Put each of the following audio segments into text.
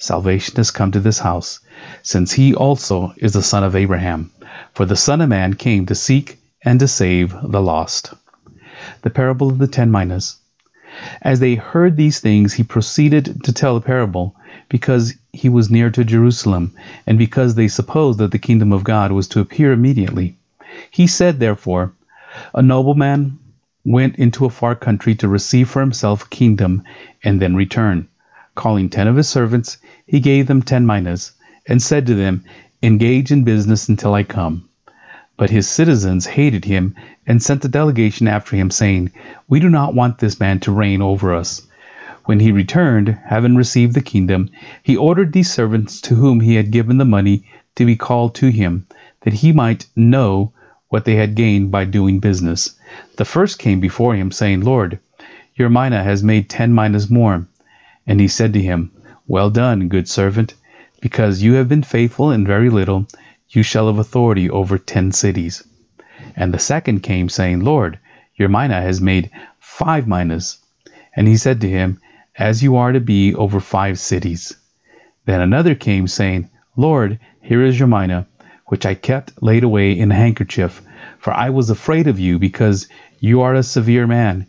salvation has come to this house, since he also is the son of Abraham. For the Son of Man came to seek and to save the lost. The parable of the ten minas. As they heard these things, he proceeded to tell the parable, because he was near to Jerusalem, and because they supposed that the kingdom of God was to appear immediately. He said, therefore, A nobleman went into a far country to receive for himself a kingdom, and then return. Calling ten of his servants, he gave them ten minas, and said to them, Engage in business until I come. But his citizens hated him, and sent a delegation after him, saying, We do not want this man to reign over us. When he returned, having received the kingdom, he ordered these servants to whom he had given the money to be called to him, that he might know what they had gained by doing business. The first came before him, saying, Lord, your mina has made ten minas more. And he said to him, well done, good servant. Because you have been faithful in very little, you shall have authority over ten cities. And the second came, saying, Lord, your mina has made five minas. And he said to him, As you are to be over five cities. Then another came, saying, Lord, here is your mina, which I kept laid away in a handkerchief, for I was afraid of you, because you are a severe man.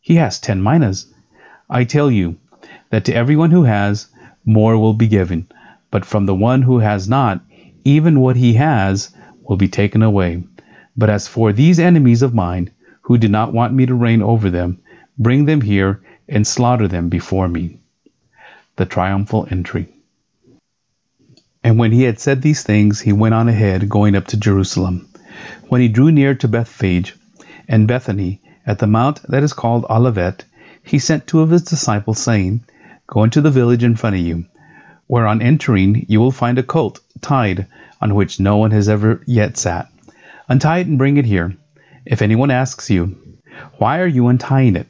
he has ten minas. I tell you that to everyone who has, more will be given, but from the one who has not, even what he has will be taken away. But as for these enemies of mine, who did not want me to reign over them, bring them here and slaughter them before me. The triumphal entry. And when he had said these things, he went on ahead, going up to Jerusalem. When he drew near to Bethphage and Bethany, at the mount that is called Olivet, he sent two of his disciples, saying, Go into the village in front of you, where on entering you will find a colt tied, on which no one has ever yet sat. Untie it and bring it here. If anyone asks you, Why are you untying it?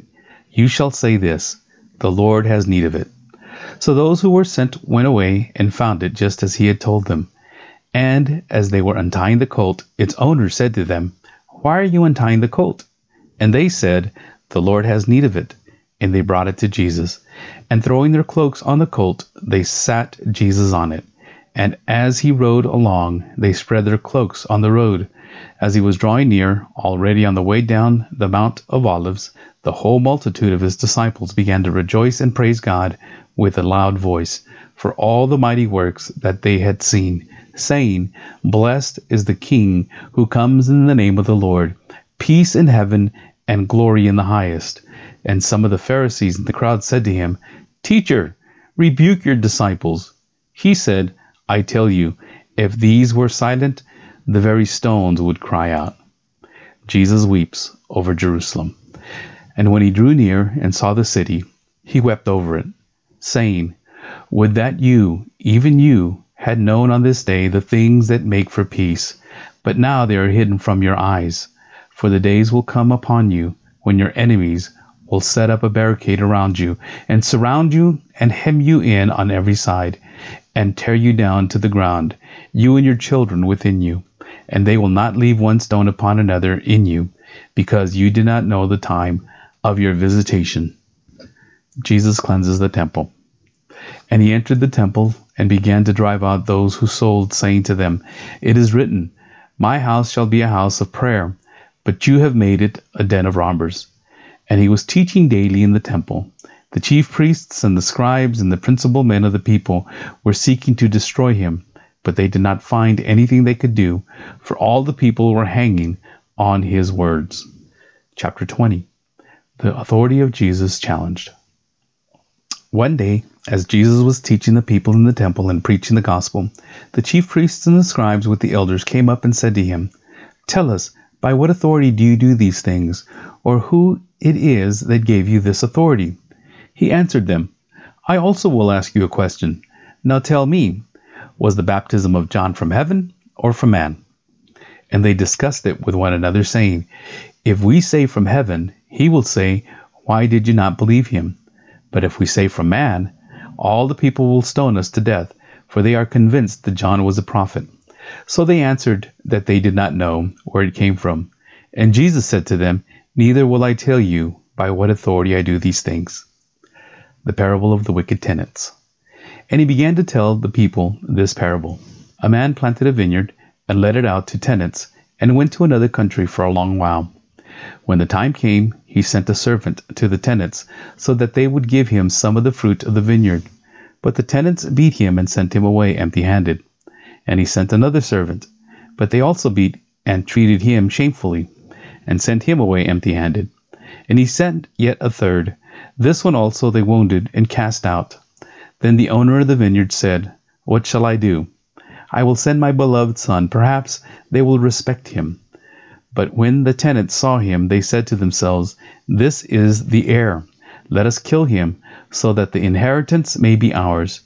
you shall say this, The Lord has need of it. So those who were sent went away and found it just as he had told them. And as they were untying the colt, its owner said to them, Why are you untying the colt? And they said, The Lord has need of it. And they brought it to Jesus. And throwing their cloaks on the colt, they sat Jesus on it. And as he rode along, they spread their cloaks on the road. As he was drawing near, already on the way down the Mount of Olives, the whole multitude of his disciples began to rejoice and praise God with a loud voice for all the mighty works that they had seen, saying, Blessed is the King who comes in the name of the Lord, peace in heaven and glory in the highest. And some of the Pharisees in the crowd said to him, Teacher, rebuke your disciples. He said, I tell you, if these were silent, the very stones would cry out. Jesus weeps over Jerusalem. And when he drew near and saw the city, he wept over it, saying, Would that you, even you, had known on this day the things that make for peace, but now they are hidden from your eyes. For the days will come upon you when your enemies will set up a barricade around you and surround you and hem you in on every side, and tear you down to the ground, you and your children within you, and they will not leave one stone upon another in you, because you did not know the time of your visitation. Jesus cleanses the temple. And he entered the temple and began to drive out those who sold, saying to them, It is written, My house shall be a house of prayer, but you have made it a den of robbers. And he was teaching daily in the temple. The chief priests and the scribes and the principal men of the people were seeking to destroy him, but they did not find anything they could do, for all the people were hanging on his words. Chapter 20 The authority of Jesus challenged. One day, as Jesus was teaching the people in the temple and preaching the gospel, the chief priests and the scribes with the elders came up and said to him, Tell us, by what authority do you do these things, or who it is that gave you this authority? He answered them, I also will ask you a question. Now tell me, was the baptism of John from heaven or from man? And they discussed it with one another, saying, If we say from heaven, he will say, Why did you not believe him? But if we say from man, all the people will stone us to death, for they are convinced that John was a prophet. So they answered that they did not know where it came from. And Jesus said to them, Neither will I tell you by what authority I do these things the parable of the wicked tenants. And he began to tell the people this parable. A man planted a vineyard and let it out to tenants and went to another country for a long while. When the time came, he sent a servant to the tenants so that they would give him some of the fruit of the vineyard. But the tenants beat him and sent him away empty handed. And he sent another servant, but they also beat and treated him shamefully, and sent him away empty handed. And he sent yet a third, this one also they wounded and cast out. Then the owner of the vineyard said, What shall I do? I will send my beloved son. Perhaps they will respect him. But when the tenants saw him, they said to themselves, This is the heir. Let us kill him, so that the inheritance may be ours.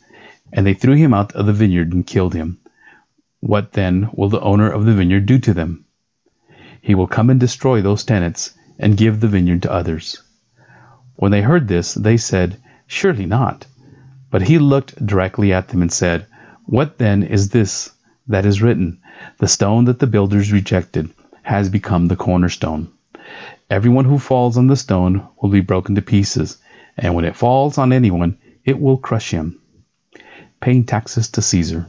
And they threw him out of the vineyard and killed him. What then will the owner of the vineyard do to them? He will come and destroy those tenants and give the vineyard to others. When they heard this, they said, Surely not. But he looked directly at them and said, What then is this that is written? The stone that the builders rejected has become the cornerstone. Everyone who falls on the stone will be broken to pieces, and when it falls on anyone, it will crush him. Paying taxes to Caesar.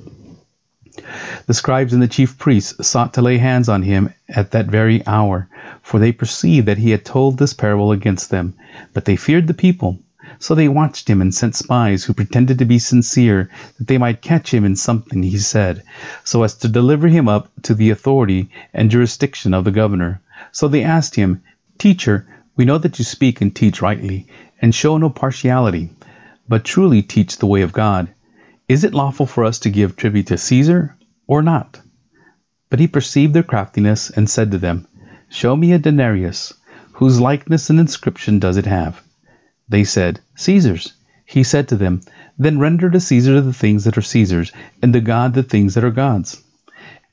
The scribes and the chief priests sought to lay hands on him at that very hour, for they perceived that he had told this parable against them. But they feared the people. So they watched him and sent spies who pretended to be sincere, that they might catch him in something he said, so as to deliver him up to the authority and jurisdiction of the governor. So they asked him, Teacher, we know that you speak and teach rightly, and show no partiality, but truly teach the way of God. Is it lawful for us to give tribute to Caesar or not? But he perceived their craftiness and said to them, Show me a denarius. Whose likeness and inscription does it have? They said, Caesar's. He said to them, Then render to Caesar the things that are Caesar's, and to God the things that are God's.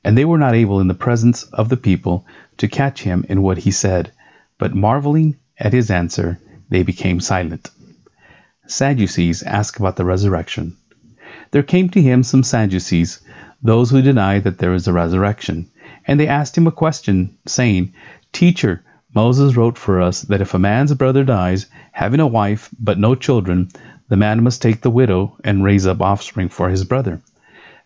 And they were not able in the presence of the people to catch him in what he said, but marveling at his answer, they became silent. Sadducees ask about the resurrection. There came to him some Sadducees, those who deny that there is a resurrection. And they asked him a question, saying, Teacher, Moses wrote for us that if a man's brother dies, having a wife but no children, the man must take the widow and raise up offspring for his brother.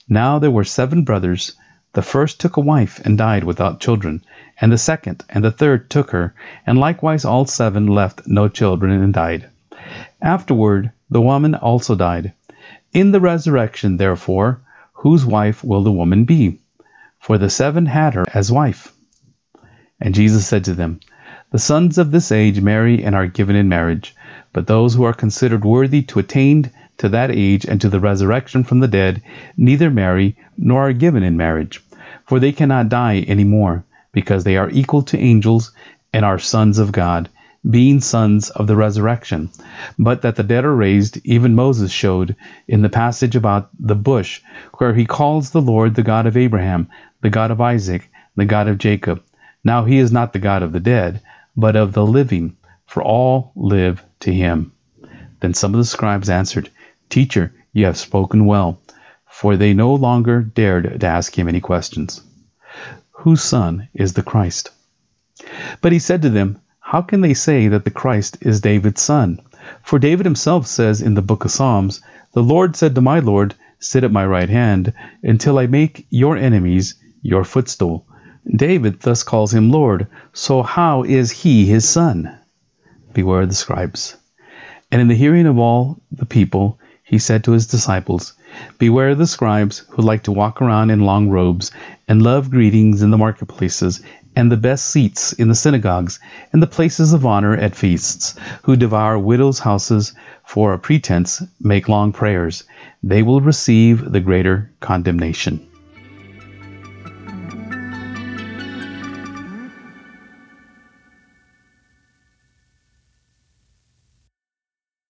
Now there were seven brothers. The first took a wife and died without children, and the second and the third took her, and likewise all seven left no children and died. Afterward the woman also died. In the resurrection, therefore, whose wife will the woman be? For the seven had her as wife. And Jesus said to them, The sons of this age marry and are given in marriage, but those who are considered worthy to attain to that age and to the resurrection from the dead neither marry nor are given in marriage, for they cannot die any more, because they are equal to angels and are sons of God being sons of the resurrection. But that the dead are raised, even Moses showed in the passage about the bush, where he calls the Lord the God of Abraham, the God of Isaac, the God of Jacob. Now he is not the God of the dead, but of the living, for all live to him. Then some of the scribes answered, Teacher, you have spoken well. for they no longer dared to ask him any questions. Whose son is the Christ? But he said to them, How can they say that the Christ is David's son? For David himself says in the book of Psalms, The Lord said to my Lord, Sit at my right hand, until I make your enemies your footstool. David thus calls him Lord, so how is he his son? Beware the scribes. And in the hearing of all the people, he said to his disciples, Beware the scribes who like to walk around in long robes, and love greetings in the marketplaces, and the best seats in the synagogues, and the places of honor at feasts, who devour widows' houses for a pretense, make long prayers. They will receive the greater condemnation.